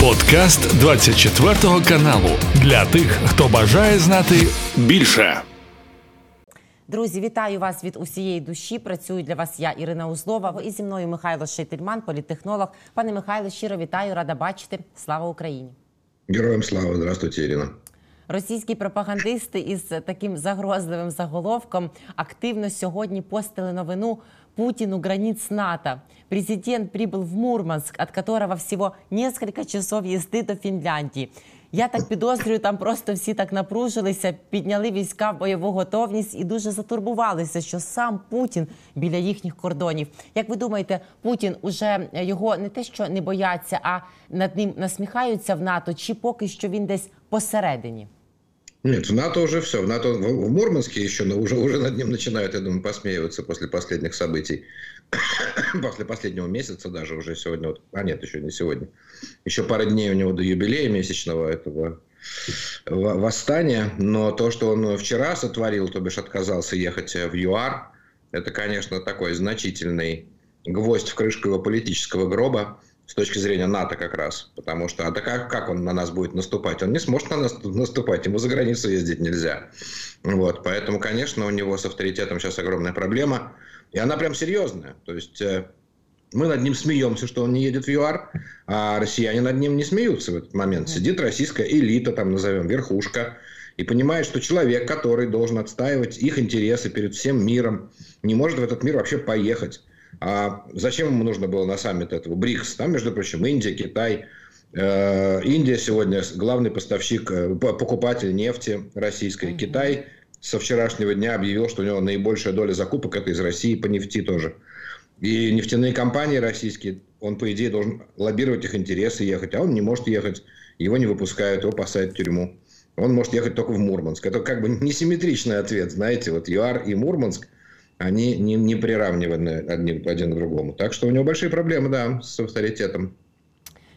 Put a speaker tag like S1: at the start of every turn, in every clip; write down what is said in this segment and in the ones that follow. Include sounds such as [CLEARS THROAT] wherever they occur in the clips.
S1: Подкаст 24 каналу для тих, хто бажає знати більше.
S2: Друзі, вітаю вас від усієї душі. Працюю для вас я, Ірина Узлова. І зі мною Михайло Шейтельман, політтехнолог. Пане Михайло, щиро вітаю, рада бачити. Слава Україні!
S3: Героям слава, здравствуйте, Ірина.
S2: Російські пропагандисти із таким загрозливим заголовком активно сьогодні постили новину Путину границ НАТО. Президент прибыл в Мурманск, от которого всего несколько часов езды до Фінляндії. Я так підозрюю, там просто всі так напружилися, підняли війська в бойову готовність і дуже затурбувалися, що сам Путін біля їхніх кордонів. Як ви думаєте, Путін уже його не те, що не бояться, а над ним насміхаються в НАТО, чи поки що він десь посередині?
S3: Нет, в НАТО уже все. В НАТО в, в Мурманске еще, но уже, уже над ним начинают, я думаю, посмеиваться после последних событий. [COUGHS] после последнего месяца даже уже сегодня. Вот, а нет, еще не сегодня. Еще пара дней у него до юбилея месячного этого восстания. Но то, что он вчера сотворил, то бишь отказался ехать в ЮАР, это, конечно, такой значительный гвоздь в крышку его политического гроба с точки зрения НАТО как раз. Потому что, а как, как он на нас будет наступать? Он не сможет на нас наступать, ему за границу ездить нельзя. Вот, поэтому, конечно, у него с авторитетом сейчас огромная проблема. И она прям серьезная. То есть э, мы над ним смеемся, что он не едет в ЮАР, а россияне над ним не смеются в этот момент. Сидит российская элита, там назовем, верхушка, и понимает, что человек, который должен отстаивать их интересы перед всем миром, не может в этот мир вообще поехать. А зачем ему нужно было на саммит этого БРИКС? Там, между прочим, Индия, Китай. Э, Индия сегодня главный поставщик, э, покупатель нефти российской. Китай со вчерашнего дня объявил, что у него наибольшая доля закупок это из России по нефти тоже. И нефтяные компании российские, он, по идее, должен лоббировать их интересы, ехать, а он не может ехать, его не выпускают, его посадят в тюрьму. Он может ехать только в Мурманск. Это как бы несимметричный ответ, знаете, вот ЮАР и Мурманск – они не, не приравниваны один, один к другому. Так что у него большие проблемы, да, с авторитетом.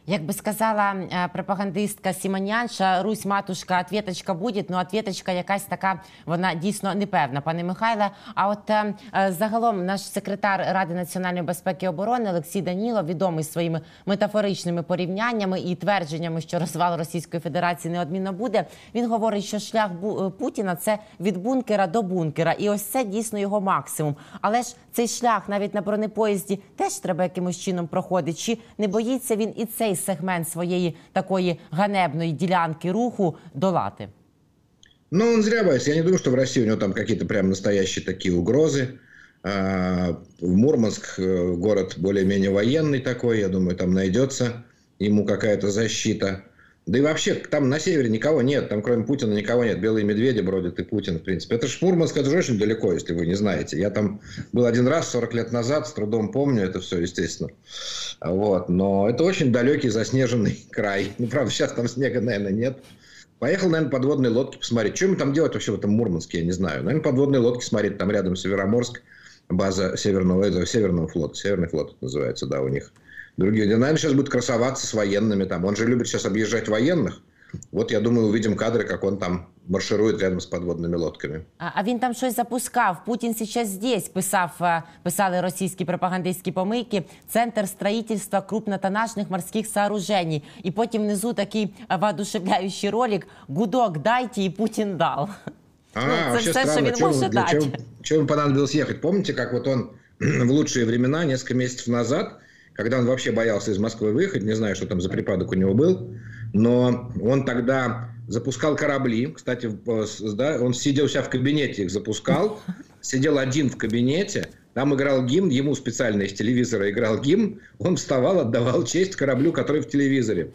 S2: Як би сказала е, пропагандистка Сімонянша, Русь матушка, ответочка буде, ну ответочка якась така, вона дійсно непевна, пане Михайле. А от е, е, загалом наш секретар Ради національної безпеки і оборони Олексій Данілов, відомий своїми метафоричними порівняннями і твердженнями, що розвал Російської Федерації неодмінно буде. Він говорить, що шлях Путіна це від бункера до бункера, і ось це дійсно його максимум. Але ж цей шлях навіть на бронепоїзді теж треба якимось чином проходити. Чи не боїться він і цей? цей сегмент своєї такої ганебної ділянки руху долати?
S3: Ну, он зря боится. Я не думаю, что в России у него там какие-то прям настоящие такие угрозы. В Мурманск э, город более-менее военный такой. Я думаю, там найдется ему какая-то защита. Да и вообще, там на севере никого нет, там кроме Путина никого нет. Белые медведи бродят и Путин, в принципе. Это же Мурманск, это же очень далеко, если вы не знаете. Я там был один раз, 40 лет назад, с трудом помню это все, естественно. Вот. Но это очень далекий заснеженный [LAUGHS] край. Ну, правда, сейчас там снега, наверное, нет. Поехал, наверное, подводные лодки посмотреть. Что ему там делать вообще в этом Мурманске, я не знаю. Наверное, подводные лодки смотреть. Там рядом Североморск, база Северного, Северного флота. Северный флот называется, да, у них другие. Наверное, сейчас будет красоваться с военными там. Он же любит сейчас объезжать военных. Вот я думаю, увидим кадры, как он там марширует рядом з подводними лодками.
S2: А, а він там щось запускав. Путін сейчас здесь писав, е, писали російські пропагандистські помийки. Центр строїтельства крупнотонажних морських сооружений. І потім внизу такий воодушевляючий ролик «Гудок дайте» і Путін дал.
S3: А, ну, це все, странно. що він чего, може дати. Чего, чего ему понадобилось ехать? Помните, как вот он [CLEARS THROAT] в лучшие времена, несколько месяцев назад, когда он вообще боялся из Москвы выехать, не знаю, что там за припадок у него был, но он тогда запускал корабли, кстати, да, он сидел у себя в кабинете, их запускал, сидел один в кабинете, там играл гимн, ему специально из телевизора играл гимн, он вставал, отдавал честь кораблю, который в телевизоре.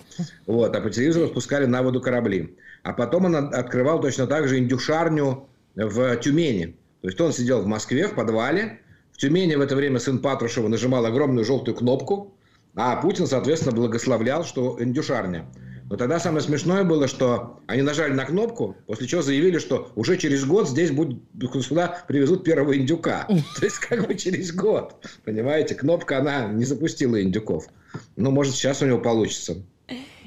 S3: Вот, а по телевизору спускали на воду корабли. А потом он открывал точно так же индюшарню в Тюмени. То есть он сидел в Москве в подвале, в Тюмени в это время сын Патрушева нажимал огромную желтую кнопку, а Путин, соответственно, благословлял, что индюшарня. Но тогда самое смешное было, что они нажали на кнопку, после чего заявили, что уже через год здесь будет, сюда привезут первого индюка. [LAUGHS] То есть как бы через год. Понимаете, кнопка, она не запустила индюков. Ну, может, сейчас у него получится.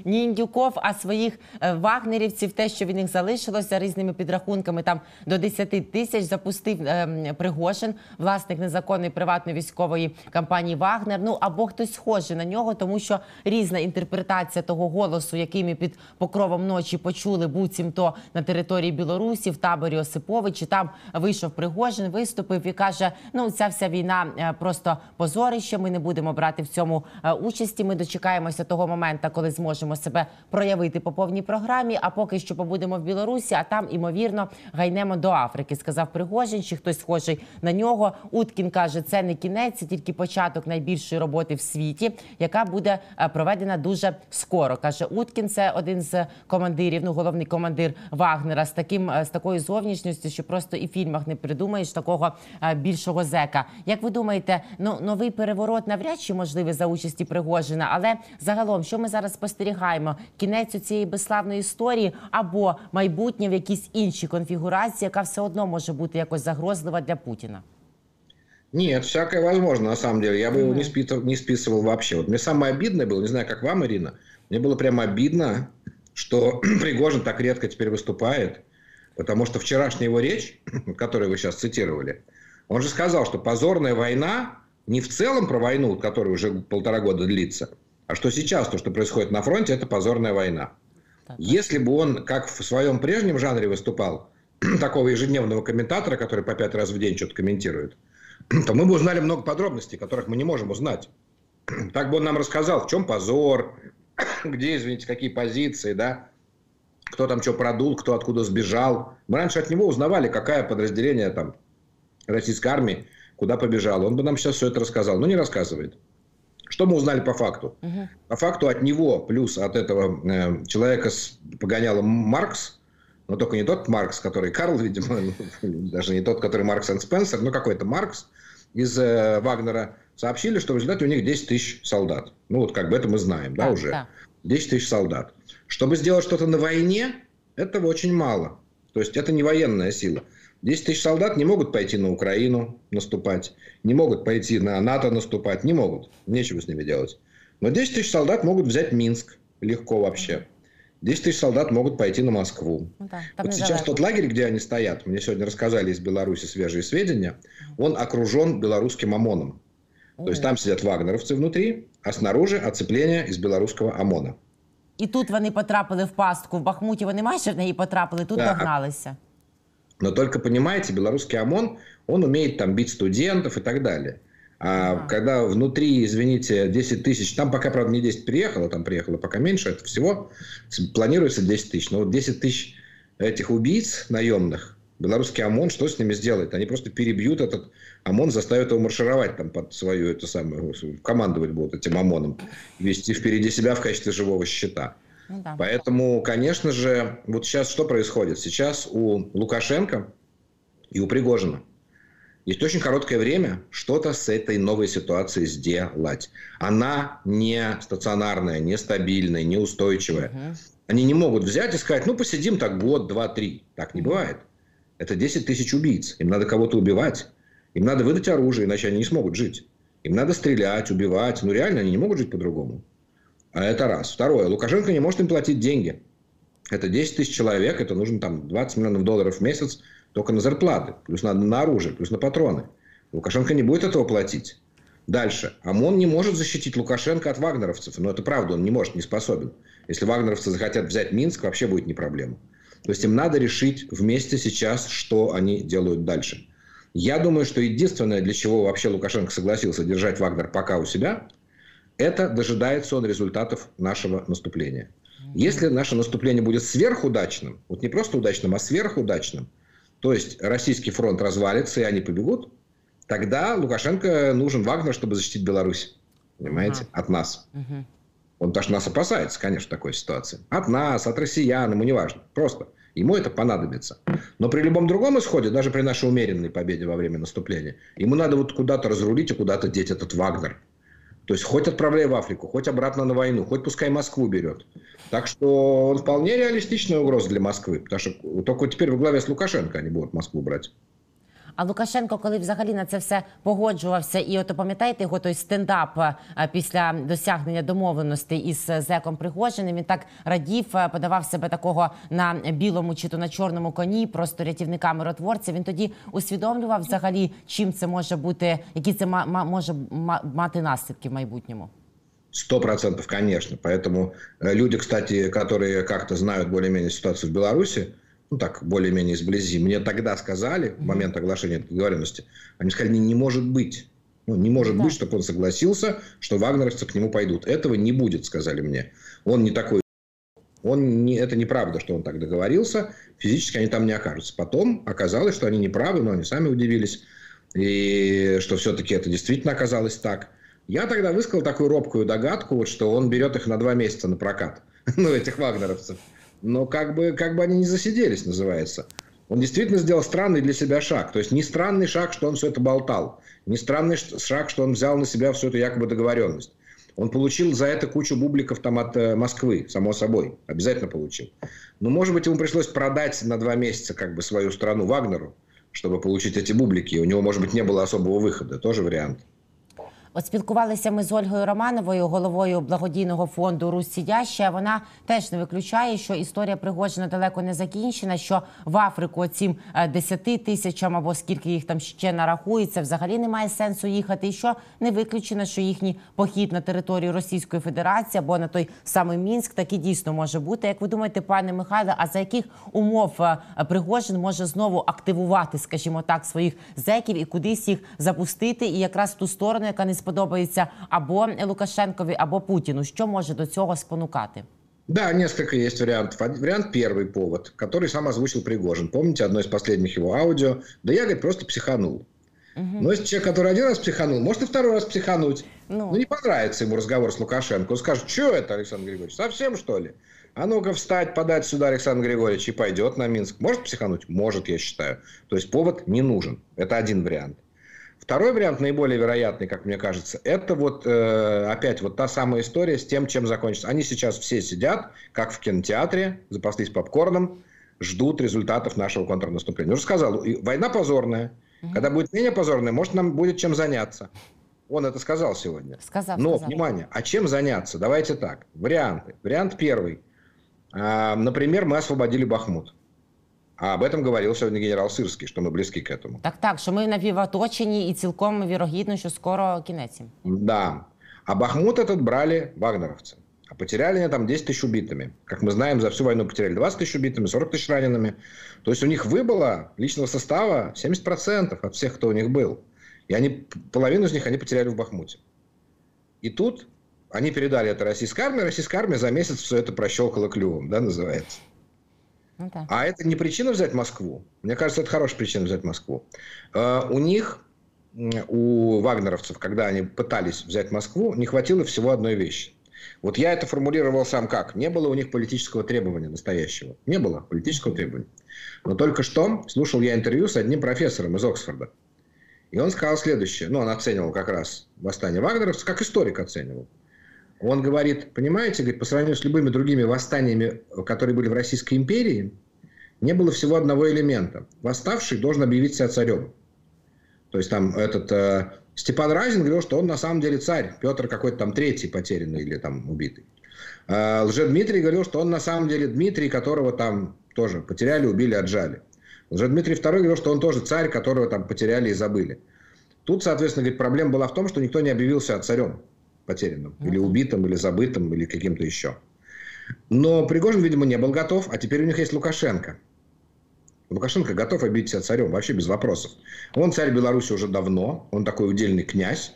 S2: Ні індюков, а своїх е, вагнерівців, те, що від них залишилося різними підрахунками, там до 10 тисяч запустив е, Пригошин, власник незаконної приватної військової компанії Вагнер. Ну або хтось схожий на нього, тому що різна інтерпретація того голосу, який ми під покровом ночі почули, буцімто на території Білорусі в таборі Осиповичі. Там вийшов Пригожин, виступив і каже: Ну, ця вся війна е, просто позорище. Ми не будемо брати в цьому е, участі. Ми дочекаємося того моменту, коли зможемо себе проявити по повній програмі. А поки що побудемо в Білорусі, а там імовірно гайнемо до Африки. Сказав Пригожин, чи хтось схожий на нього. Уткін каже, це не кінець, це тільки початок найбільшої роботи в світі, яка буде е, проведена дуже скоро. каже Уткін. Це один з командирів, ну головний командир Вагнера з таким з такою зовнішністю, що просто і в фільмах не придумаєш такого більшого зека. Як ви думаєте, ну новий переворот навряд чи можливий за участі Пригожина, але загалом, що ми зараз спостерігаємо? Кінець цієї безславної історії або майбутнє в якійсь іншій конфігурації, яка все одно може бути якось загрозлива для Путіна?
S3: Нет, всякое возможно, на самом деле. Я бы mm-hmm. его не списывал, не списывал вообще. Вот мне самое обидное было, не знаю, как вам, Ирина, мне было прямо обидно, что [CLEARS THROAT] Пригожин так редко теперь выступает, потому что вчерашняя его речь, [CLEARS THROAT] которую вы сейчас цитировали, он же сказал, что позорная война не в целом про войну, которая уже полтора года длится, а что сейчас то, что происходит на фронте, это позорная война. Если бы он, как в своем прежнем жанре выступал, [CLEARS THROAT] такого ежедневного комментатора, который по пять раз в день что-то комментирует, [CLEARS THROAT] то мы бы узнали много подробностей, которых мы не можем узнать. [CLEARS THROAT] Так бы он нам рассказал, в чем позор, где, извините, какие позиции, да, кто там что продул, кто откуда сбежал. Мы раньше от него узнавали, какое подразделение там российской армии куда побежало. Он бы нам сейчас все это рассказал, но не рассказывает. Что мы узнали по факту? Угу. По факту от него, плюс от этого э, человека с погонялом Маркс, но только не тот Маркс, который Карл, видимо, [LAUGHS] даже не тот, который Маркс и Спенсер, но какой-то Маркс из э, Вагнера, сообщили, что в результате у них 10 тысяч солдат. Ну, вот как бы это мы знаем, да, да уже. Да. 10 тысяч солдат. Чтобы сделать что-то на войне, этого очень мало. То есть, это не военная сила. 10 тысяч солдат не могут пойти на Украину наступать, не могут пойти на НАТО наступать, не могут. Нечего с ними делать. Но 10 тысяч солдат могут взять Минск легко вообще. 10 тысяч солдат могут пойти на Москву. Ну, да, вот сейчас давай. тот лагерь, где они стоят, мне сегодня рассказали из Беларуси свежие сведения, он окружен белорусским ОМОНом. То есть там сидят вагнеровцы внутри, а снаружи оцепление из белорусского ОМОНа.
S2: І тут вони потрапили в пастку. В Бахмуті вони майже в неї потрапили, тут да. догналися.
S3: Но только понимаете, белорусский ОМОН, он умеет там бить студентов и так далее. А когда внутри, извините, 10 тысяч, там пока, правда, не 10 приехало, там приехало пока меньше, это всего планируется 10 тысяч. Но вот 10 тысяч этих убийц наемных, белорусский ОМОН, что с ними сделает? Они просто перебьют этот ОМОН, заставят его маршировать там под свою, эту самую, командовать будут этим ОМОНом, вести впереди себя в качестве живого щита. Ну, да. Поэтому, конечно же, вот сейчас что происходит? Сейчас у Лукашенко и у Пригожина есть очень короткое время что-то с этой новой ситуацией сделать. Она не стационарная, не стабильная, не устойчивая. Угу. Они не могут взять и сказать, ну, посидим так год, два, три. Так не бывает. Это 10 тысяч убийц. Им надо кого-то убивать. Им надо выдать оружие, иначе они не смогут жить. Им надо стрелять, убивать. Ну, реально, они не могут жить по-другому. А это раз. Второе. Лукашенко не может им платить деньги. Это 10 тысяч человек, это нужно там 20 миллионов долларов в месяц только на зарплаты. Плюс надо на оружие, плюс на патроны. Лукашенко не будет этого платить. Дальше. ОМОН не может защитить Лукашенко от вагнеровцев. Но это правда, он не может, не способен. Если вагнеровцы захотят взять Минск, вообще будет не проблема. То есть им надо решить вместе сейчас, что они делают дальше. Я думаю, что единственное, для чего вообще Лукашенко согласился держать Вагнер пока у себя – это дожидается он результатов нашего наступления. Если наше наступление будет сверхудачным, вот не просто удачным, а сверхудачным, то есть российский фронт развалится и они побегут, тогда Лукашенко нужен Вагнер, чтобы защитить Беларусь. Понимаете? От нас. Он даже нас опасается, конечно, в такой ситуации. От нас, от россиян, ему не важно. Просто ему это понадобится. Но при любом другом исходе, даже при нашей умеренной победе во время наступления, ему надо вот куда-то разрулить и куда-то деть этот Вагнер. То есть хоть отправляй в Африку, хоть обратно на войну, хоть пускай Москву берет. Так что он вполне реалистичная угроза для Москвы. Потому что только теперь в главе с Лукашенко они будут Москву брать.
S2: А Лукашенко, коли взагалі на це все погоджувався, і от пам'ятаєте його той стендап е, після досягнення домовленостей із зеком Пригожиним, він так радів, е, подавав себе такого на білому чи то на чорному коні, просто рятівника миротворця. Він тоді усвідомлював взагалі, чим це може бути, які це може мати наслідки в майбутньому.
S3: Сто процентов, конечно. Поэтому э, люди, кстати, которые как-то знают более-менее ситуацию в Беларуси, ну так, более-менее изблизи, мне тогда сказали, в момент оглашения договоренности, они сказали, не, не может быть. Ну, не может да. быть, чтобы он согласился, что вагнеровцы к нему пойдут. Этого не будет, сказали мне. Он не такой он не, это неправда, что он так договорился. Физически они там не окажутся. Потом оказалось, что они неправы, но они сами удивились. И что все-таки это действительно оказалось так. Я тогда высказал такую робкую догадку, что он берет их на два месяца на прокат. [LAUGHS] ну, этих вагнеровцев. Но как бы, как бы они не засиделись, называется. Он действительно сделал странный для себя шаг. То есть не странный шаг, что он все это болтал. Не странный шаг, что он взял на себя всю эту якобы договоренность. Он получил за это кучу бубликов там от э, Москвы, само собой. Обязательно получил. Но, может быть, ему пришлось продать на два месяца как бы свою страну Вагнеру, чтобы получить эти бублики. У него, может быть, не было особого выхода. Тоже вариант.
S2: От спілкувалися ми з Ольгою Романовою, головою благодійного фонду Русь Сідяща. Вона теж не виключає, що історія Пригожина далеко не закінчена. Що в Африку цим 10 е, тисячам або скільки їх там ще нарахується, взагалі немає сенсу їхати. І що не виключено, що їхній похід на територію Російської Федерації або на той самий Мінськ таки дійсно може бути. Як ви думаєте, пане Михайле, а за яких умов е, Пригожин може знову активувати, скажімо так, своїх зеків і кудись їх запустити, і якраз в ту сторону, яка не сподобається або Лукашенкові, або Путіну. Що може до цього спонукати?
S3: Да, несколько есть вариантов. Вариант первый повод, который сам озвучил Пригожин. Помните одно из последних его аудио? Да я, говорит, просто психанул. Угу. Но если человек, который один раз психанул, может и второй раз психануть. Ну, ну не понравится ему разговор с Лукашенко. Он скажет, что это, Александр Григорьевич, совсем что ли? А ну-ка встать, подать сюда Александр Григорьевич и пойдет на Минск. Может психануть? Может, я считаю. То есть повод не нужен. Это один вариант. Второй вариант, наиболее вероятный, как мне кажется, это вот э, опять вот та самая история с тем, чем закончится. Они сейчас все сидят, как в кинотеатре, запаслись попкорном, ждут результатов нашего контрнаступления. Уже сказал, война позорная. Когда будет менее позорная, может, нам будет чем заняться. Он это сказал сегодня.
S2: Сказал,
S3: Но,
S2: сказал.
S3: внимание, а чем заняться? Давайте так. Варианты. Вариант первый. А, например, мы освободили Бахмут. А об этом говорил сегодня генерал Сирський, що ми близькі к этому.
S2: Так, так, що ми напівоточені і цілком вірогідно, що скоро кінець.
S3: Да. А Бахмут этот брали вагнеровцы. А потеряли они там 10 тысяч убитыми. Как мы знаем, за всю войну потеряли 20 тысяч убитыми, 40 тысяч ранеными. То есть у них выбыло личного состава 70% от всех, кто у них был. И они, половину из них они потеряли в Бахмуте. И тут они передали это российской армии. Российская армия за месяц все это прощелкала клювом, да, называется. Ну. А это не причина взять Москву. Мне кажется, это хорошая причина взять Москву. Э, у них, у вагнеровцев, когда они пытались взять Москву, не хватило всего одной вещи. Вот я это формулировал сам как. Не было у них политического требования настоящего. Не было политического требования. Но только что слушал я интервью с одним профессором из Оксфорда. И он сказал следующее. Ну, он оценивал как раз восстание вагнеровцев, как историк оценивал. Он говорит, понимаете, говорит, по сравнению с любыми другими восстаниями, которые были в Российской империи, не было всего одного элемента. Восставший должен объявить себя царем. То есть там этот э, Степан Разин говорил, что он на самом деле царь. Петр какой-то там третий потерянный или там убитый. Э, Лжедмитрий говорил, что он на самом деле Дмитрий, которого там тоже потеряли, убили, отжали. Лжедмитрий II говорил, что он тоже царь, которого там потеряли и забыли. Тут, соответственно, говорит, проблема была в том, что никто не объявился царем потерянным, или убитым, или забытым, или каким-то еще. Но Пригожин, видимо, не был готов, а теперь у них есть Лукашенко. Лукашенко готов объявить себя царем, вообще без вопросов. Он царь Беларуси уже давно, он такой удельный князь.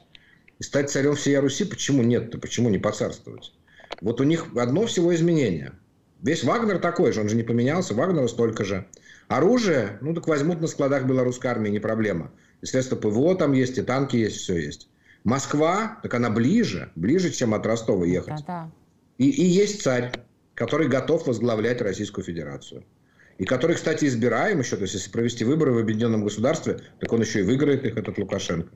S3: И стать царем всей Руси почему нет-то, почему не поцарствовать? Вот у них одно всего изменение. Весь Вагнер такой же, он же не поменялся, Вагнера столько же. Оружие, ну так возьмут на складах белорусской армии, не проблема. И средства ПВО там есть, и танки есть, все есть. Москва, так она ближе, ближе, чем от Ростова ехать. Да, да. И, и есть царь, который готов возглавлять Российскую Федерацию. И который, кстати, избираем еще, то есть если провести выборы в Объединенном государстве, так он еще и выиграет их, этот Лукашенко.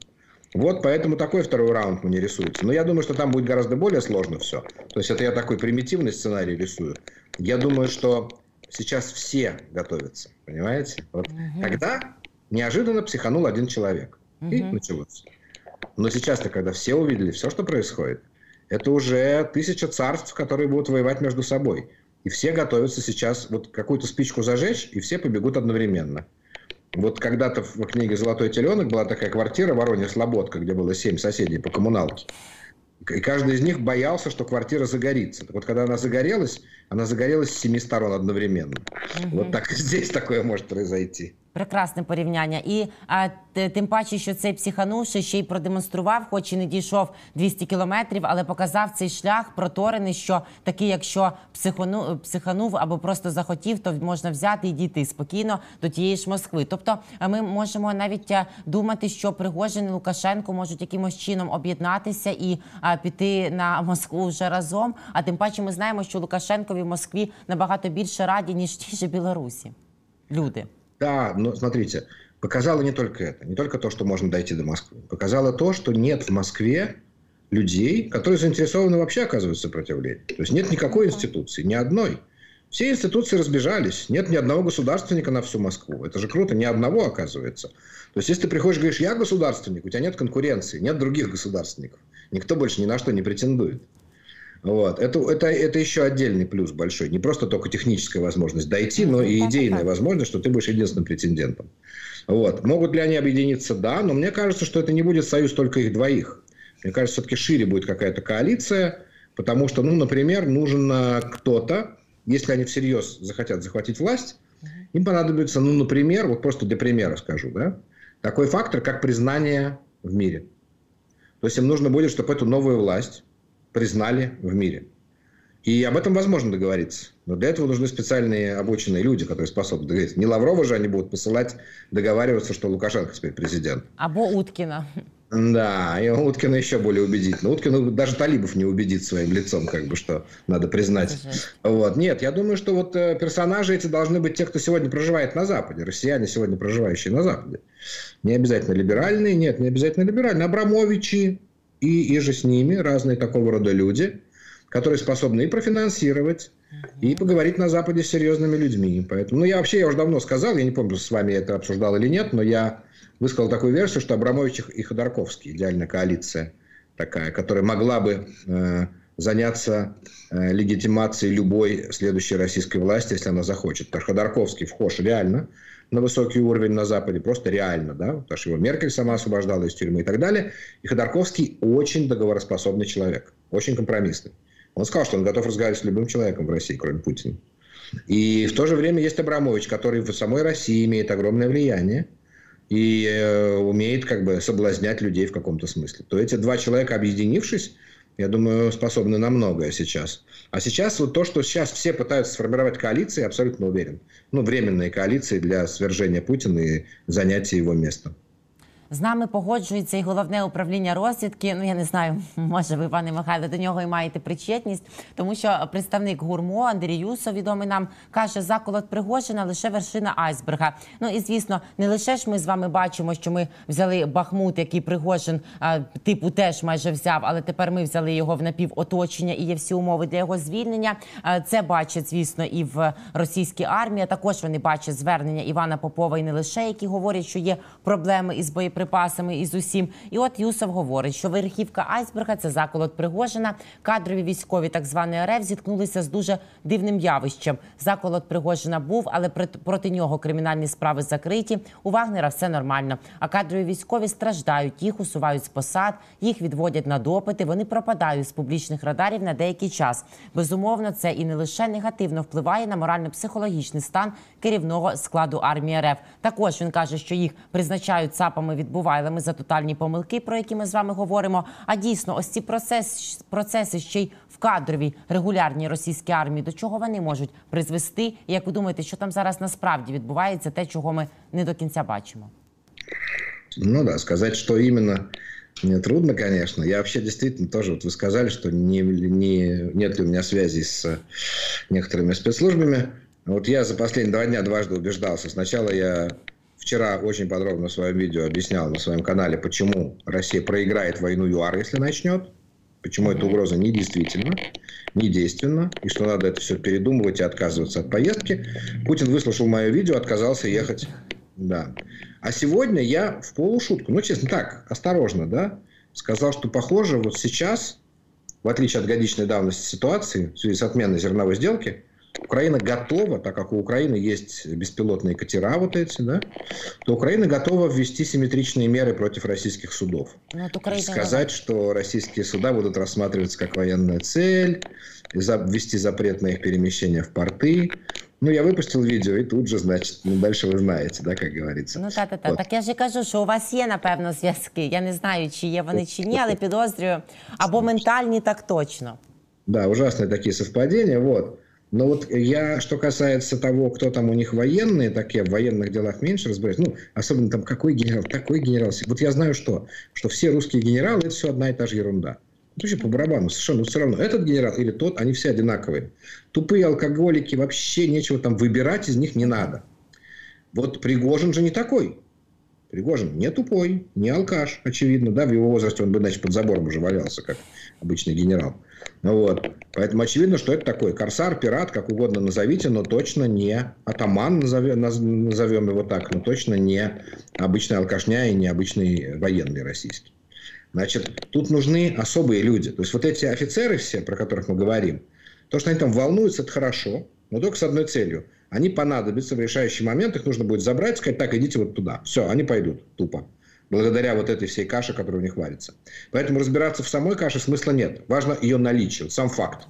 S3: Вот поэтому такой второй раунд мне рисуется. Но я думаю, что там будет гораздо более сложно все. То есть это я такой примитивный сценарий рисую. Я думаю, что сейчас все готовятся, понимаете? Вот угу. Когда Неожиданно психанул один человек. Угу. И началось. Но сейчас-то, когда все увидели все, что происходит, это уже тысяча царств, которые будут воевать между собой. И все готовятся сейчас вот какую-то спичку зажечь, и все побегут одновременно. Вот когда-то в книге «Золотой теленок» была такая квартира Воронеж-Слободка, где было семь соседей по коммуналке. И каждый из них боялся, что квартира загорится. Так вот, когда она загорелась, она загорелась с семи сторон одновременно. Угу. Вот так [LAUGHS] здесь такое может произойти.
S2: Прекрасне порівняння. І а, тим паче, що цей психанувши ще й продемонстрував, хоч і не дійшов 200 кілометрів, але показав цей шлях проторений, що такий, якщо психону, психанув або просто захотів, то можна взяти і дійти спокійно до тієї ж Москви. Тобто, ми можемо навіть думати, що Пригожин і Лукашенко можуть якимось чином об'єднатися і а, піти на Москву вже разом. А тим паче, ми знаємо, що Лукашенкові в Москві набагато більше раді ніж ті ж Білорусі. Люди.
S3: Да, но смотрите, показало не только это, не только то, что можно дойти до Москвы. Показало то, что нет в Москве людей, которые заинтересованы вообще оказывать сопротивление. То есть нет никакой институции, ни одной. Все институции разбежались. Нет ни одного государственника на всю Москву. Это же круто, ни одного оказывается. То есть, если ты приходишь и говоришь, я государственник, у тебя нет конкуренции, нет других государственников. Никто больше ни на что не претендует. Вот. Это, это, это еще отдельный плюс большой. Не просто только техническая возможность дойти, но и идейная возможность, что ты будешь единственным претендентом. Вот. Могут ли они объединиться? Да, но мне кажется, что это не будет союз только их двоих. Мне кажется, все-таки шире будет какая-то коалиция, потому что, ну, например, нужен кто-то, если они всерьез захотят захватить власть, им понадобится, ну, например, вот просто для примера скажу, да, такой фактор, как признание в мире. То есть им нужно будет, чтобы эту новую власть признали в мире. И об этом возможно договориться. Но для этого нужны специальные обученные люди, которые способны договориться. Не Лаврова же они будут посылать договариваться, что Лукашенко теперь президент.
S2: Або Уткина.
S3: Да, и Уткина еще более убедительно. Уткина даже талибов не убедит своим лицом, как бы, что надо признать. Вот. Нет, я думаю, что вот э, персонажи эти должны быть те, кто сегодня проживает на Западе. Россияне, сегодня проживающие на Западе. Не обязательно либеральные, нет, не обязательно либеральные. Абрамовичи, и, и же с ними разные такого рода люди, которые способны и профинансировать, и поговорить на Западе с серьезными людьми. Поэтому, ну, я вообще, я уже давно сказал, я не помню, с вами это обсуждал или нет, но я высказал такую версию, что Абрамович и Ходорковский, идеальная коалиция такая, которая могла бы э, заняться э, легитимацией любой следующей российской власти, если она захочет. Потому что Ходорковский вхож реально на высокий уровень на Западе, просто реально, да, потому что его Меркель сама освобождала из тюрьмы и так далее. И Ходорковский очень договороспособный человек, очень компромиссный. Он сказал, что он готов разговаривать с любым человеком в России, кроме Путина. И в то же время есть Абрамович, который в самой России имеет огромное влияние и э, умеет как бы соблазнять людей в каком-то смысле. То эти два человека, объединившись, я думаю, способны на многое сейчас. А сейчас вот то, что сейчас все пытаются сформировать коалиции, абсолютно уверен. Ну, временные коалиции для свержения Путина и занятия его места.
S2: З нами погоджується і головне управління розвідки. Ну я не знаю, [LAUGHS] може ви, пане Михайло, до нього і маєте причетність, тому що представник гурмо Андрій Юсов, відомий нам каже, заколот Пригожина лише вершина айсберга. Ну і звісно, не лише ж ми з вами бачимо, що ми взяли Бахмут, який Пригожин а, типу теж майже взяв, але тепер ми взяли його в напівоточення і є всі умови для його звільнення. А, це бачать, звісно, і в російській армії. Також вони бачать звернення Івана Попова і не лише які говорять, що є проблеми із боєприпасами боєприпасами і з усім. І от Юсов говорить, що верхівка айсберга це заколот Пригожина. Кадрові військові так званий РФ зіткнулися з дуже дивним явищем. Заколот Пригожина був, але проти нього кримінальні справи закриті. У Вагнера все нормально. А кадрові військові страждають, їх усувають з посад, їх відводять на допити. Вони пропадають з публічних радарів на деякий час. Безумовно, це і не лише негативно впливає на морально-психологічний стан керівного складу армії РФ. Також він каже, що їх призначають ЦАПами від відбувайлами за тотальні помилки, про які ми з вами говоримо. А дійсно, ось ці процес, процеси ще й в кадровій регулярній російській армії, до чого вони можуть призвести? І як ви думаєте, що там зараз насправді відбувається, те, чого ми не до кінця бачимо?
S3: Ну да, сказать, что именно мне трудно, конечно. Я вообще действительно тоже, вот вы сказали, что не, не, нет ли у меня связи с некоторыми спецслужбами. Вот я за последние два дня дважды убеждался. Сначала я вчера очень подробно в своем видео объяснял на своем канале, почему Россия проиграет войну ЮАР, если начнет. Почему эта угроза недействительна, недейственна, и что надо это все передумывать и отказываться от поездки. Путин выслушал мое видео, отказался ехать. Да. А сегодня я в полушутку, ну, честно, так, осторожно, да, сказал, что, похоже, вот сейчас, в отличие от годичной давности ситуации, в связи с отменой зерновой сделки, Украина готова, так как у Украины есть беспилотные катера вот эти, да, то Украина готова ввести симметричные меры против российских судов. Ну, Украина... Сказать, что российские суда будут рассматриваться как военная цель, ввести запрет на их перемещение в порты. Ну, я выпустил видео, і тут же, значить, ну, дальше ви знаєте, да, як говориться.
S2: Ну, та, та, та. Так я ж і кажу, що у вас є, напевно, зв'язки. Я не знаю, чи є вони, чи ні, але підозрюю. [LAUGHS] Або ментальні, так точно.
S3: Да, ужасные такие совпадения, вот. Но вот я, что касается того, кто там у них военные, так я в военных делах меньше разбираюсь. Ну, особенно там какой генерал, такой генерал. Вот я знаю что, что все русские генералы, это все одна и та же ерунда. Вообще по барабану совершенно. Но все равно этот генерал или тот, они все одинаковые. Тупые алкоголики, вообще нечего там выбирать из них не надо. Вот Пригожин же не такой. Пригожин не тупой, не алкаш, очевидно. Да, в его возрасте он бы, значит, под забором уже валялся, как обычный генерал. Ну вот. Поэтому очевидно, что это такой корсар, пират, как угодно назовите, но точно не атаман, назовем, назовем его так, но точно не обычный алкашня и не обычный военный российский. Значит, тут нужны особые люди. То есть, вот эти офицеры все, про которых мы говорим, то, что они там волнуются, это хорошо, но только с одной целью. Они понадобятся в решающий момент, их нужно будет забрать, сказать, так, идите вот туда. Все, они пойдут тупо благодаря вот этой всей каше, которая у них варится. Поэтому разбираться в самой каше смысла нет. Важно ее наличие, сам факт.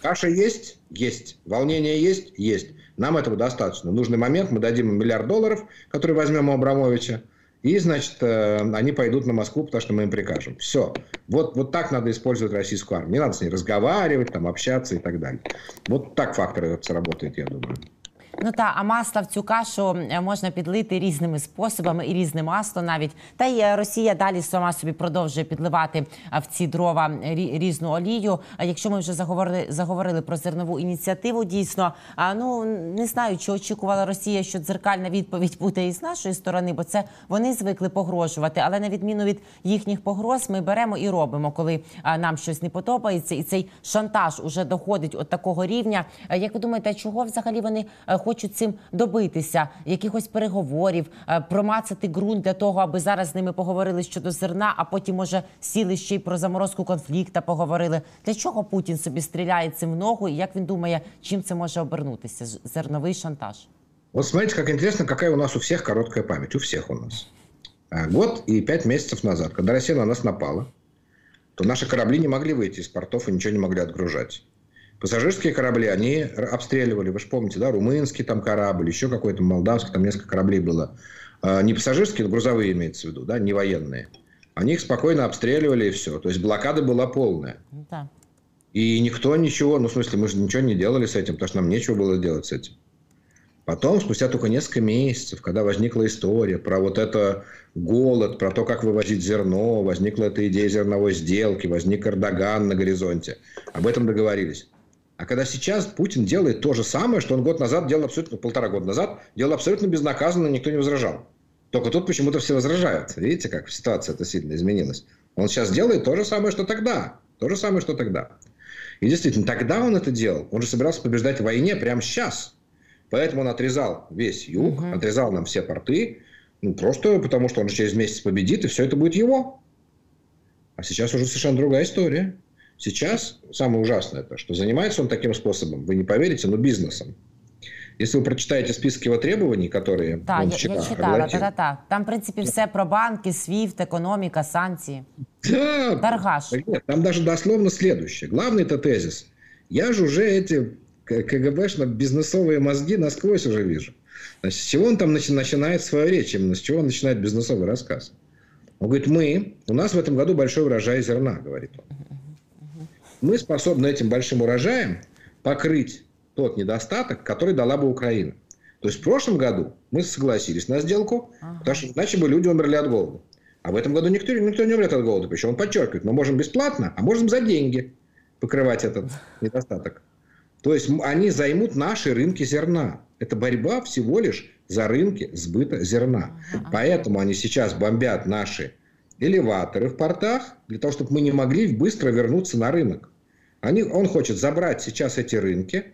S3: Каша есть? Есть. Волнение есть? Есть. Нам этого достаточно. В нужный момент мы дадим им миллиард долларов, который возьмем у Абрамовича, и, значит, э, они пойдут на Москву, потому что мы им прикажем. Все. Вот, вот так надо использовать российскую армию. Не надо с ней разговаривать, там, общаться и так далее. Вот так фактор сработает, я думаю.
S2: Ну та а масла в цю кашу е, можна підлити різними способами і різне масло навіть. Та й е, Росія далі сама собі продовжує підливати е, в ці дрова різну олію. А якщо ми вже заговорили заговорили про зернову ініціативу, дійсно а ну не знаю, чи очікувала Росія, що дзеркальна відповідь буде із нашої сторони, бо це вони звикли погрожувати. Але на відміну від їхніх погроз, ми беремо і робимо, коли нам щось не подобається, і цей шантаж уже доходить от такого рівня. Як ви думаєте, чого взагалі вони хочуть цим добитися, якихось переговорів, е, промацати ґрунт для того, аби зараз з ними поговорили щодо зерна, а потім може сіли ще й про заморозку конфлікта. Поговорили для чого Путін собі стріляє цим в ногу, і як він думає, чим це може обернутися? Зерновий шантаж.
S3: Вот смотрите, как интересно, какая у нас у всех короткая память. У всех у нас. Год и пять месяцев назад, когда Россия на нас напала, то наши корабли не могли выйти из портов и ничего не могли отгружать. Пассажирские корабли, они обстреливали, вы же помните, да, румынский там корабль, еще какой-то молдавский, там несколько кораблей было. А, не пассажирские, но грузовые имеется в виду, да, не военные. Они их спокойно обстреливали и все. То есть блокада была полная. Да. И никто ничего, ну в смысле, мы же ничего не делали с этим, потому что нам нечего было делать с этим. Потом, спустя только несколько месяцев, когда возникла история про вот это голод, про то, как вывозить зерно, возникла эта идея зерновой сделки, возник Эрдоган на горизонте. Об этом договорились. А когда сейчас Путин делает то же самое, что он год назад делал абсолютно, полтора года назад, делал абсолютно безнаказанно, никто не возражал. Только тут почему-то все возражают. Видите, как ситуация это сильно изменилась. Он сейчас делает то же самое, что тогда. То же самое, что тогда. И действительно, тогда он это делал. Он же собирался побеждать в войне прямо сейчас. Поэтому он отрезал весь юг, угу. отрезал нам все порты. Ну, просто потому, что он же через месяц победит, и все это будет его. А сейчас уже совершенно другая история. Сейчас самое ужасное, то, что занимается он таким способом, вы не поверите, но бизнесом. Если вы прочитаете список его требований, которые
S2: так, он я, вчера я читала, та, та, та. Там, в принципе, все про банки, СВИФТ, экономика, санкции.
S3: Да, Торгаш. Там даже дословно следующее. Главный-то тезис. Я же уже эти КГБшно-бизнесовые мозги насквозь уже вижу. Значит, с чего он там начинает свою речь именно? С чего он начинает бизнесовый рассказ? Он говорит, мы, у нас в этом году большой урожай зерна, говорит он мы способны этим большим урожаем покрыть тот недостаток, который дала бы Украина. То есть в прошлом году мы согласились на сделку, ага. потому что иначе бы люди умерли от голода. А в этом году никто, никто не умрет от голода. Причем он подчеркивает, мы можем бесплатно, а можем за деньги покрывать этот недостаток. То есть они займут наши рынки зерна. Это борьба всего лишь за рынки сбыта зерна. Ага. Поэтому они сейчас бомбят наши элеваторы в портах, для того, чтобы мы не могли быстро вернуться на рынок. Они, он хочет забрать сейчас эти рынки.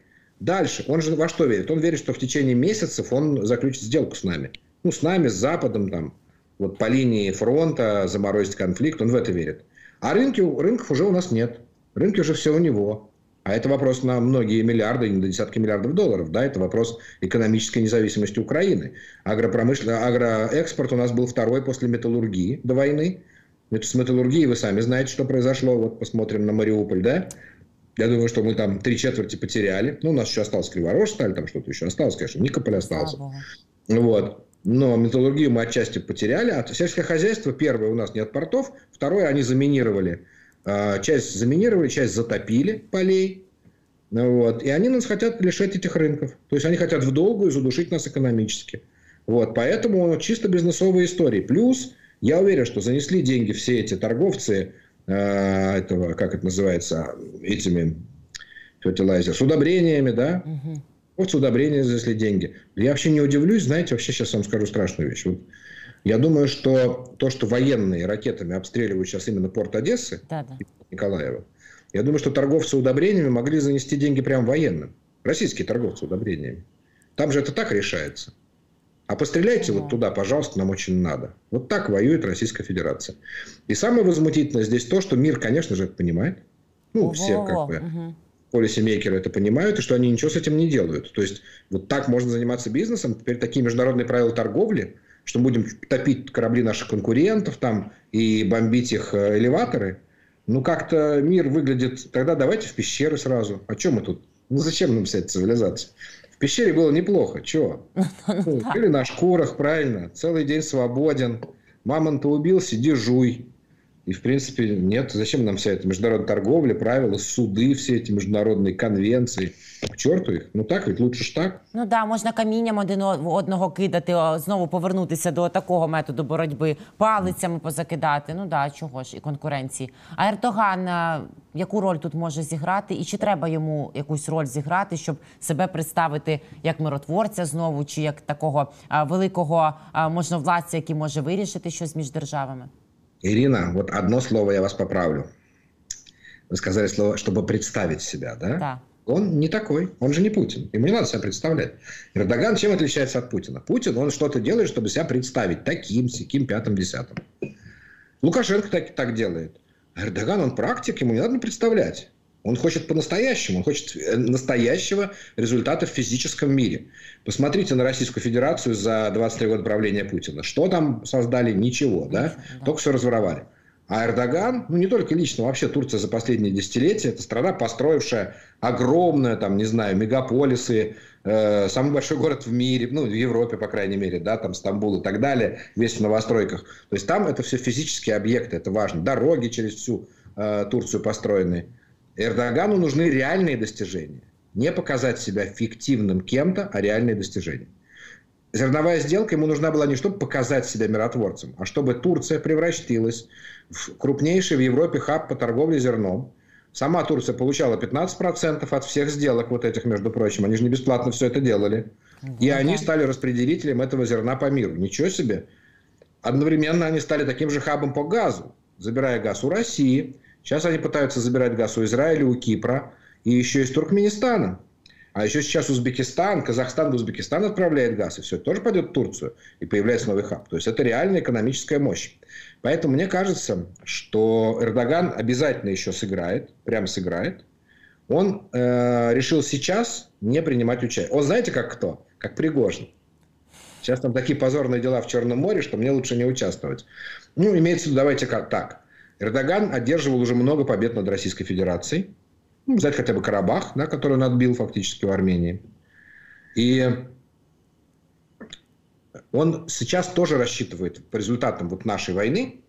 S3: Дальше, он же во что верит? Он верит, что в течение месяцев он заключит сделку с нами. Ну, с нами, с Западом, там, вот по линии фронта заморозить конфликт, он в это верит. А рынки, рынков уже у нас нет. Рынки уже все у него. А это вопрос на многие миллиарды, не до десятки миллиардов долларов. Да, это вопрос экономической независимости Украины. Агропромышленный, агроэкспорт у нас был второй после металлургии до войны. С металлургией вы сами знаете, что произошло. Вот посмотрим на Мариуполь, да? Я думаю, что мы там три четверти потеряли. Ну, у нас еще осталось Криворожсталь, там что-то еще осталось, конечно, Никополь остался. Вот. Но металлургию мы отчасти потеряли. А сельское хозяйство, первое, у нас нет портов. Второе, они заминировали. А, часть заминировали, часть затопили полей. Вот. И они нас хотят лишать этих рынков. То есть, они хотят в долгую задушить нас экономически. Вот. Поэтому чисто бизнесовые истории. Плюс, я уверен, что занесли деньги все эти торговцы Э, этого, как это называется, этими фертилайзер, с удобрениями, да? Угу. Вот с удобрения занесли деньги. Я вообще не удивлюсь, знаете, вообще сейчас вам скажу страшную вещь. Вот я думаю, что то, что военные ракетами обстреливают сейчас именно порт Одессы, да, да. Николаева, я думаю, что торговцы удобрениями могли занести деньги прям военным. Российские торговцы удобрениями. Там же это так решается. А постреляйте вот туда, пожалуйста, нам очень надо. Вот так воюет Российская Федерация. И самое возмутительное здесь то, что мир, конечно же, это понимает. Ну, Ого, все как бы угу. полисемейкеры это понимают, и что они ничего с этим не делают. То есть, вот так можно заниматься бизнесом. Теперь такие международные правила торговли, что будем топить корабли наших конкурентов там и бомбить их э, элеваторы. Ну, как-то мир выглядит... Тогда давайте в пещеры сразу. А чем мы тут? Ну, зачем нам вся эта цивилизация? В пещере было неплохо. Чего? [LAUGHS] Ну, или на шкурах, правильно. Целый день свободен. Мамонта убил, сиди жуй. И, в принципе, нет, зачем нам вся эта международная торговля, правила, суди, все эти международные конвенции. К чорту їх. Ну так ведь лучше ж так.
S2: Ну да, можна камінням один одного кидати, знову повернутися до такого методу боротьби, палицями позакидати. Ну да, чого ж і конкуренції. А Ердоган яку роль тут може зіграти, і чи треба йому якусь роль зіграти, щоб себе представити як миротворця знову, чи як такого великого можновладця, який може вирішити щось між державами?
S3: Ирина, вот одно слово я вас поправлю. Вы сказали слово, чтобы представить себя, да?
S2: Да.
S3: Он не такой, он же не Путин. Ему не надо себя представлять. Эрдоган чем отличается от Путина? Путин, он что-то делает, чтобы себя представить таким, сяким, пятым, десятым. Лукашенко так, так делает. Эрдоган, он практик, ему не надо представлять. Он хочет по-настоящему, он хочет э, настоящего результата в физическом мире. Посмотрите на Российскую Федерацию за 23 года правления Путина. Что там создали? Ничего, да? Только все разворовали. А Эрдоган, ну не только лично, вообще Турция за последние десятилетия, это страна, построившая огромные, там, не знаю, мегаполисы, э, самый большой город в мире, ну, в Европе, по крайней мере, да, там Стамбул и так далее, весь в новостройках. То есть там это все физические объекты, это важно. Дороги через всю э, Турцию построены. Эрдогану нужны реальные достижения. Не показать себя фиктивным кем-то, а реальные достижения. Зерновая сделка ему нужна была не чтобы показать себя миротворцем, а чтобы Турция превратилась в крупнейший в Европе хаб по торговле зерном. Сама Турция получала 15% от всех сделок вот этих, между прочим. Они же не бесплатно все это делали. И они стали распределителем этого зерна по миру. Ничего себе. Одновременно они стали таким же хабом по газу, забирая газ у России, Сейчас они пытаются забирать газ у Израиля, у Кипра и еще из Туркменистана. А еще сейчас Узбекистан, Казахстан Узбекистан отправляет газ, и все тоже пойдет в Турцию, и появляется новый хаб. То есть это реальная экономическая мощь. Поэтому мне кажется, что Эрдоган обязательно еще сыграет, прям сыграет. Он э, решил сейчас не принимать участие. Он знаете, как кто? Как Пригожин. Сейчас там такие позорные дела в Черном море, что мне лучше не участвовать. Ну, имеется в виду, давайте как так. Эрдоган одерживал уже много побед над Российской Федерацией. Ну, взять хотя бы Карабах, да, который он отбил фактически в Армении. И он сейчас тоже рассчитывает по результатам вот нашей войны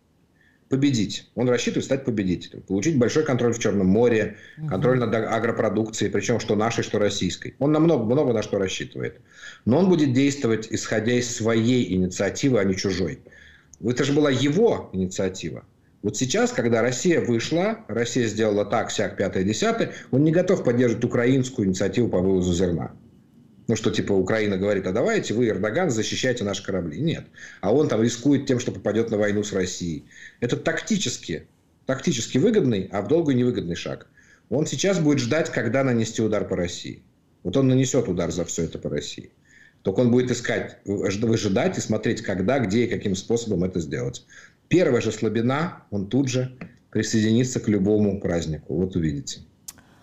S3: победить. Он рассчитывает стать победителем, получить большой контроль в Черном море, контроль над агропродукцией, причем что нашей, что российской. Он на много, много на что рассчитывает. Но он будет действовать, исходя из своей инициативы, а не чужой. Это же была его инициатива. Вот сейчас, когда Россия вышла, Россия сделала так, сяк, пятое, десятое, он не готов поддерживать украинскую инициативу по вывозу зерна. Ну, что типа Украина говорит, а давайте вы, Эрдоган, защищайте наши корабли. Нет. А он там рискует тем, что попадет на войну с Россией. Это тактически, тактически выгодный, а в долгую невыгодный шаг. Он сейчас будет ждать, когда нанести удар по России. Вот он нанесет удар за все это по России. Только он будет искать, выжидать и смотреть, когда, где и каким способом это сделать. Первая же слабина, он тут же присоединится к любому празднику. Вот увидите.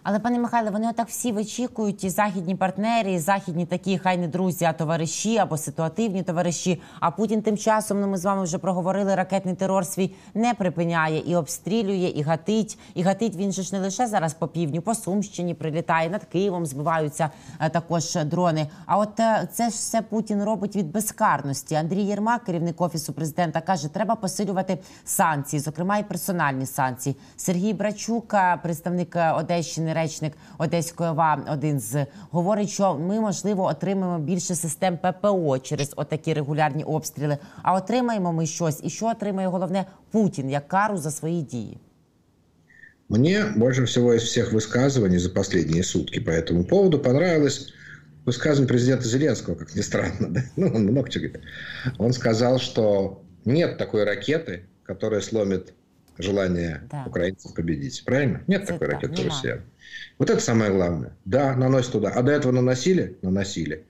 S2: Але пане Михайле, вони отак всі вичікують і західні партнери, і західні такі, хай не друзі, а товариші або ситуативні товариші. А Путін тим часом, ну ми з вами вже проговорили, ракетний терор свій не припиняє і обстрілює, і гатить. І гатить він же ж не лише зараз по півдню, по Сумщині прилітає над Києвом, збиваються е, також дрони. А от е, це ж все Путін робить від безкарності. Андрій Єрмак, керівник офісу президента, каже, треба посилювати санкції, зокрема і персональні санкції. Сергій Брачук, е, представник Одещини речник Одеської ОВА, один з говорить, що ми можливо отримаємо більше систем ППО через отакі регулярні обстріли. А отримаємо ми щось, і що отримає головне Путін як кару за свої дії.
S3: Мне больше всего из всех высказываний за последние сутки по этому поводу понравилось высказывание президента Зеленского, как ни странно. Да? Ну, он много чего говорит. Он сказал, что нет такой ракеты, которая сломит желание да. украинцев победить. Правильно? Нет Это такой ракеты россиян. Вот это самое главное. Да, наносят туда. А до этого наносили? Наносили.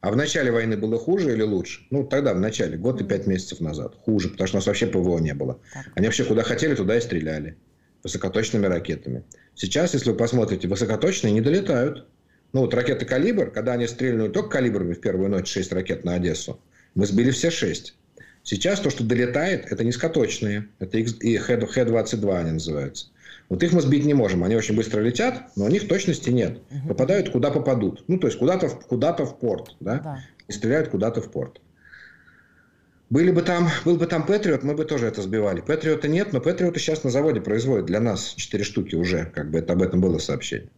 S3: А в начале войны было хуже или лучше? Ну, тогда, в начале, год и пять месяцев назад. Хуже, потому что у нас вообще ПВО не было. Они вообще куда хотели, туда и стреляли. Высокоточными ракетами. Сейчас, если вы посмотрите, высокоточные не долетают. Ну, вот ракеты «Калибр», когда они стреляли только «Калибрами» в первую ночь, 6 ракет на Одессу, мы сбили все 6. Сейчас то, что долетает, это низкоточные. Это и Х-22 они называются. Вот их мы сбить не можем. Они очень быстро летят, но у них точности нет. Попадают куда попадут. Ну, то есть куда-то в, куда в порт. Да? Да. И стреляют куда-то в порт. Были бы там, был бы там Патриот, мы бы тоже это сбивали. Патриота нет, но Патриоты сейчас на заводе производят для нас 4 штуки уже. Как бы это, об этом было сообщение.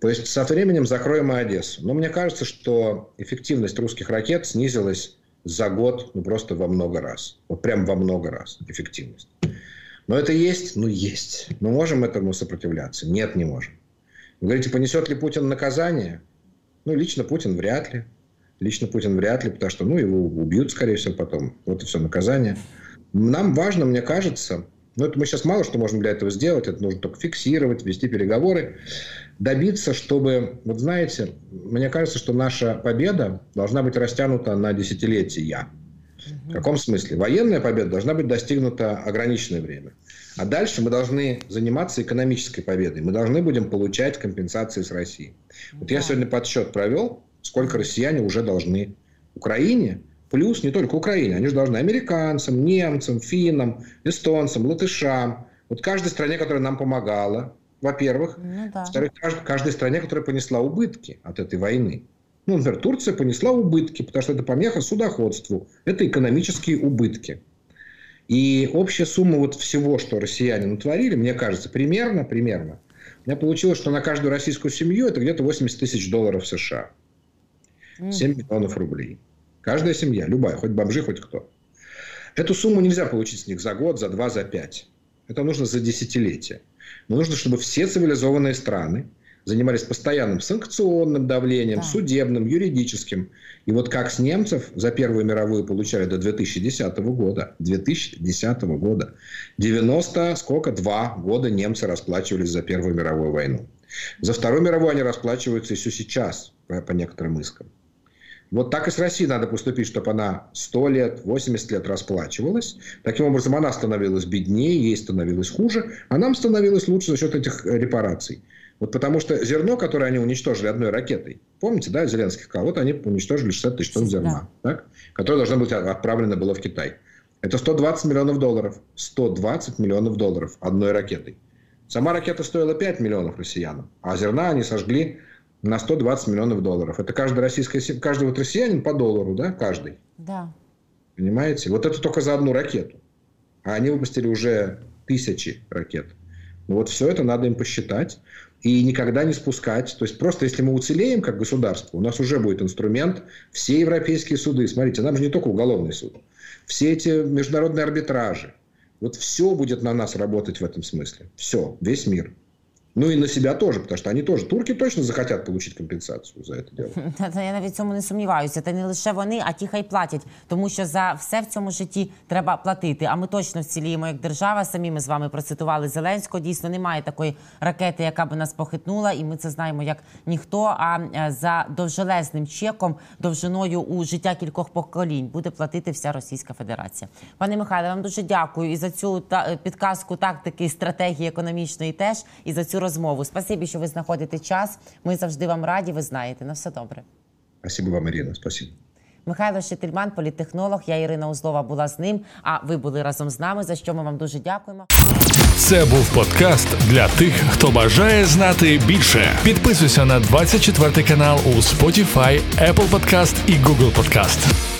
S3: То есть со временем закроем и Одессу. Но мне кажется, что эффективность русских ракет снизилась за год ну, просто во много раз. Вот прям во много раз эффективность. Но это есть? Ну, есть. Мы можем этому сопротивляться? Нет, не можем. Вы говорите, понесет ли Путин наказание? Ну, лично Путин вряд ли. Лично Путин вряд ли, потому что, ну, его убьют, скорее всего, потом. Вот и все, наказание. Нам важно, мне кажется, ну, это мы сейчас мало что можем для этого сделать, это нужно только фиксировать, вести переговоры, добиться, чтобы, вот знаете, мне кажется, что наша победа должна быть растянута на десятилетия. В каком смысле? Военная победа должна быть достигнута ограниченное время. А дальше мы должны заниматься экономической победой. Мы должны будем получать компенсации с России. Вот да. я сегодня подсчет провел, сколько россияне уже должны Украине, плюс не только Украине, они же должны американцам, немцам, финнам, эстонцам, латышам, вот каждой стране, которая нам помогала, во-первых. Ну, да. Во-вторых, каждой стране, которая понесла убытки от этой войны. Ну, например, Турция понесла убытки, потому что это помеха судоходству. Это экономические убытки. И общая сумма вот всего, что россияне натворили, мне кажется, примерно, примерно, у меня получилось, что на каждую российскую семью это где-то 80 тысяч долларов США. 7 миллионов рублей. Каждая семья, любая, хоть бомжи, хоть кто. Эту сумму нельзя получить с них за год, за два, за пять. Это нужно за десятилетие. Но нужно, чтобы все цивилизованные страны занимались постоянным санкционным давлением, да. судебным, юридическим. И вот как с немцев за Первую мировую получали до 2010 года. 2010 года. 90, сколько? Два года немцы расплачивались за Первую мировую войну. За Вторую мировую они расплачиваются еще сейчас по, по некоторым искам. Вот так и с Россией надо поступить, чтобы она 100 лет, 80 лет расплачивалась. Таким образом, она становилась беднее, ей становилось хуже, а нам становилось лучше за счет этих репараций. Вот потому что зерно, которое они уничтожили одной ракетой, помните, да, Зеленский сказал, вот они уничтожили 60 тысяч тонн зерна, да. так, которое должно быть отправлено было в Китай. Это 120 миллионов долларов. 120 миллионов долларов одной ракетой. Сама ракета стоила 5 миллионов россиянам, а зерна они сожгли на 120 миллионов долларов. Это каждый, российская, каждый вот россиянин по доллару, да, каждый.
S2: Да.
S3: Понимаете? Вот это только за одну ракету. А они выпустили уже тысячи ракет. Ну вот все это надо им посчитать и никогда не спускать. То есть просто если мы уцелеем как государство, у нас уже будет инструмент, все европейские суды, смотрите, нам же не только уголовный суд, все эти международные арбитражи, вот все будет на нас работать в этом смысле. Все, весь мир. Ну и на себя тоже, потому что они тоже, турки точно захотят получить компенсацию за дело. [LAUGHS]
S2: Та я навіть цьому не сумніваюся. Та не лише вони, а ті хай платять, тому що за все в цьому житті треба платити. А ми точно вціліємо як держава. Самі ми з вами процитували Зеленського. Дійсно, немає такої ракети, яка би нас похитнула, і ми це знаємо як ніхто. А е, за довжелезним чеком, довжиною у життя кількох поколінь буде платити вся Російська Федерація. Пане Михайле, вам дуже дякую і за цю підказку тактики, стратегії економічної теж і за цю розмову. Спасибі, що ви знаходите час. Ми завжди вам раді. Ви знаєте. На все добре.
S3: Спасибо вам, Ирина, спасибо.
S2: Михайло Шетельман, політтехнолог. Я Ірина Узлова була з ним. А ви були разом з нами. За що ми вам дуже дякуємо.
S1: Це був подкаст для тих, хто бажає знати більше. Підписуйся на 24 канал у Spotify, Apple Podcast і Google Podcast.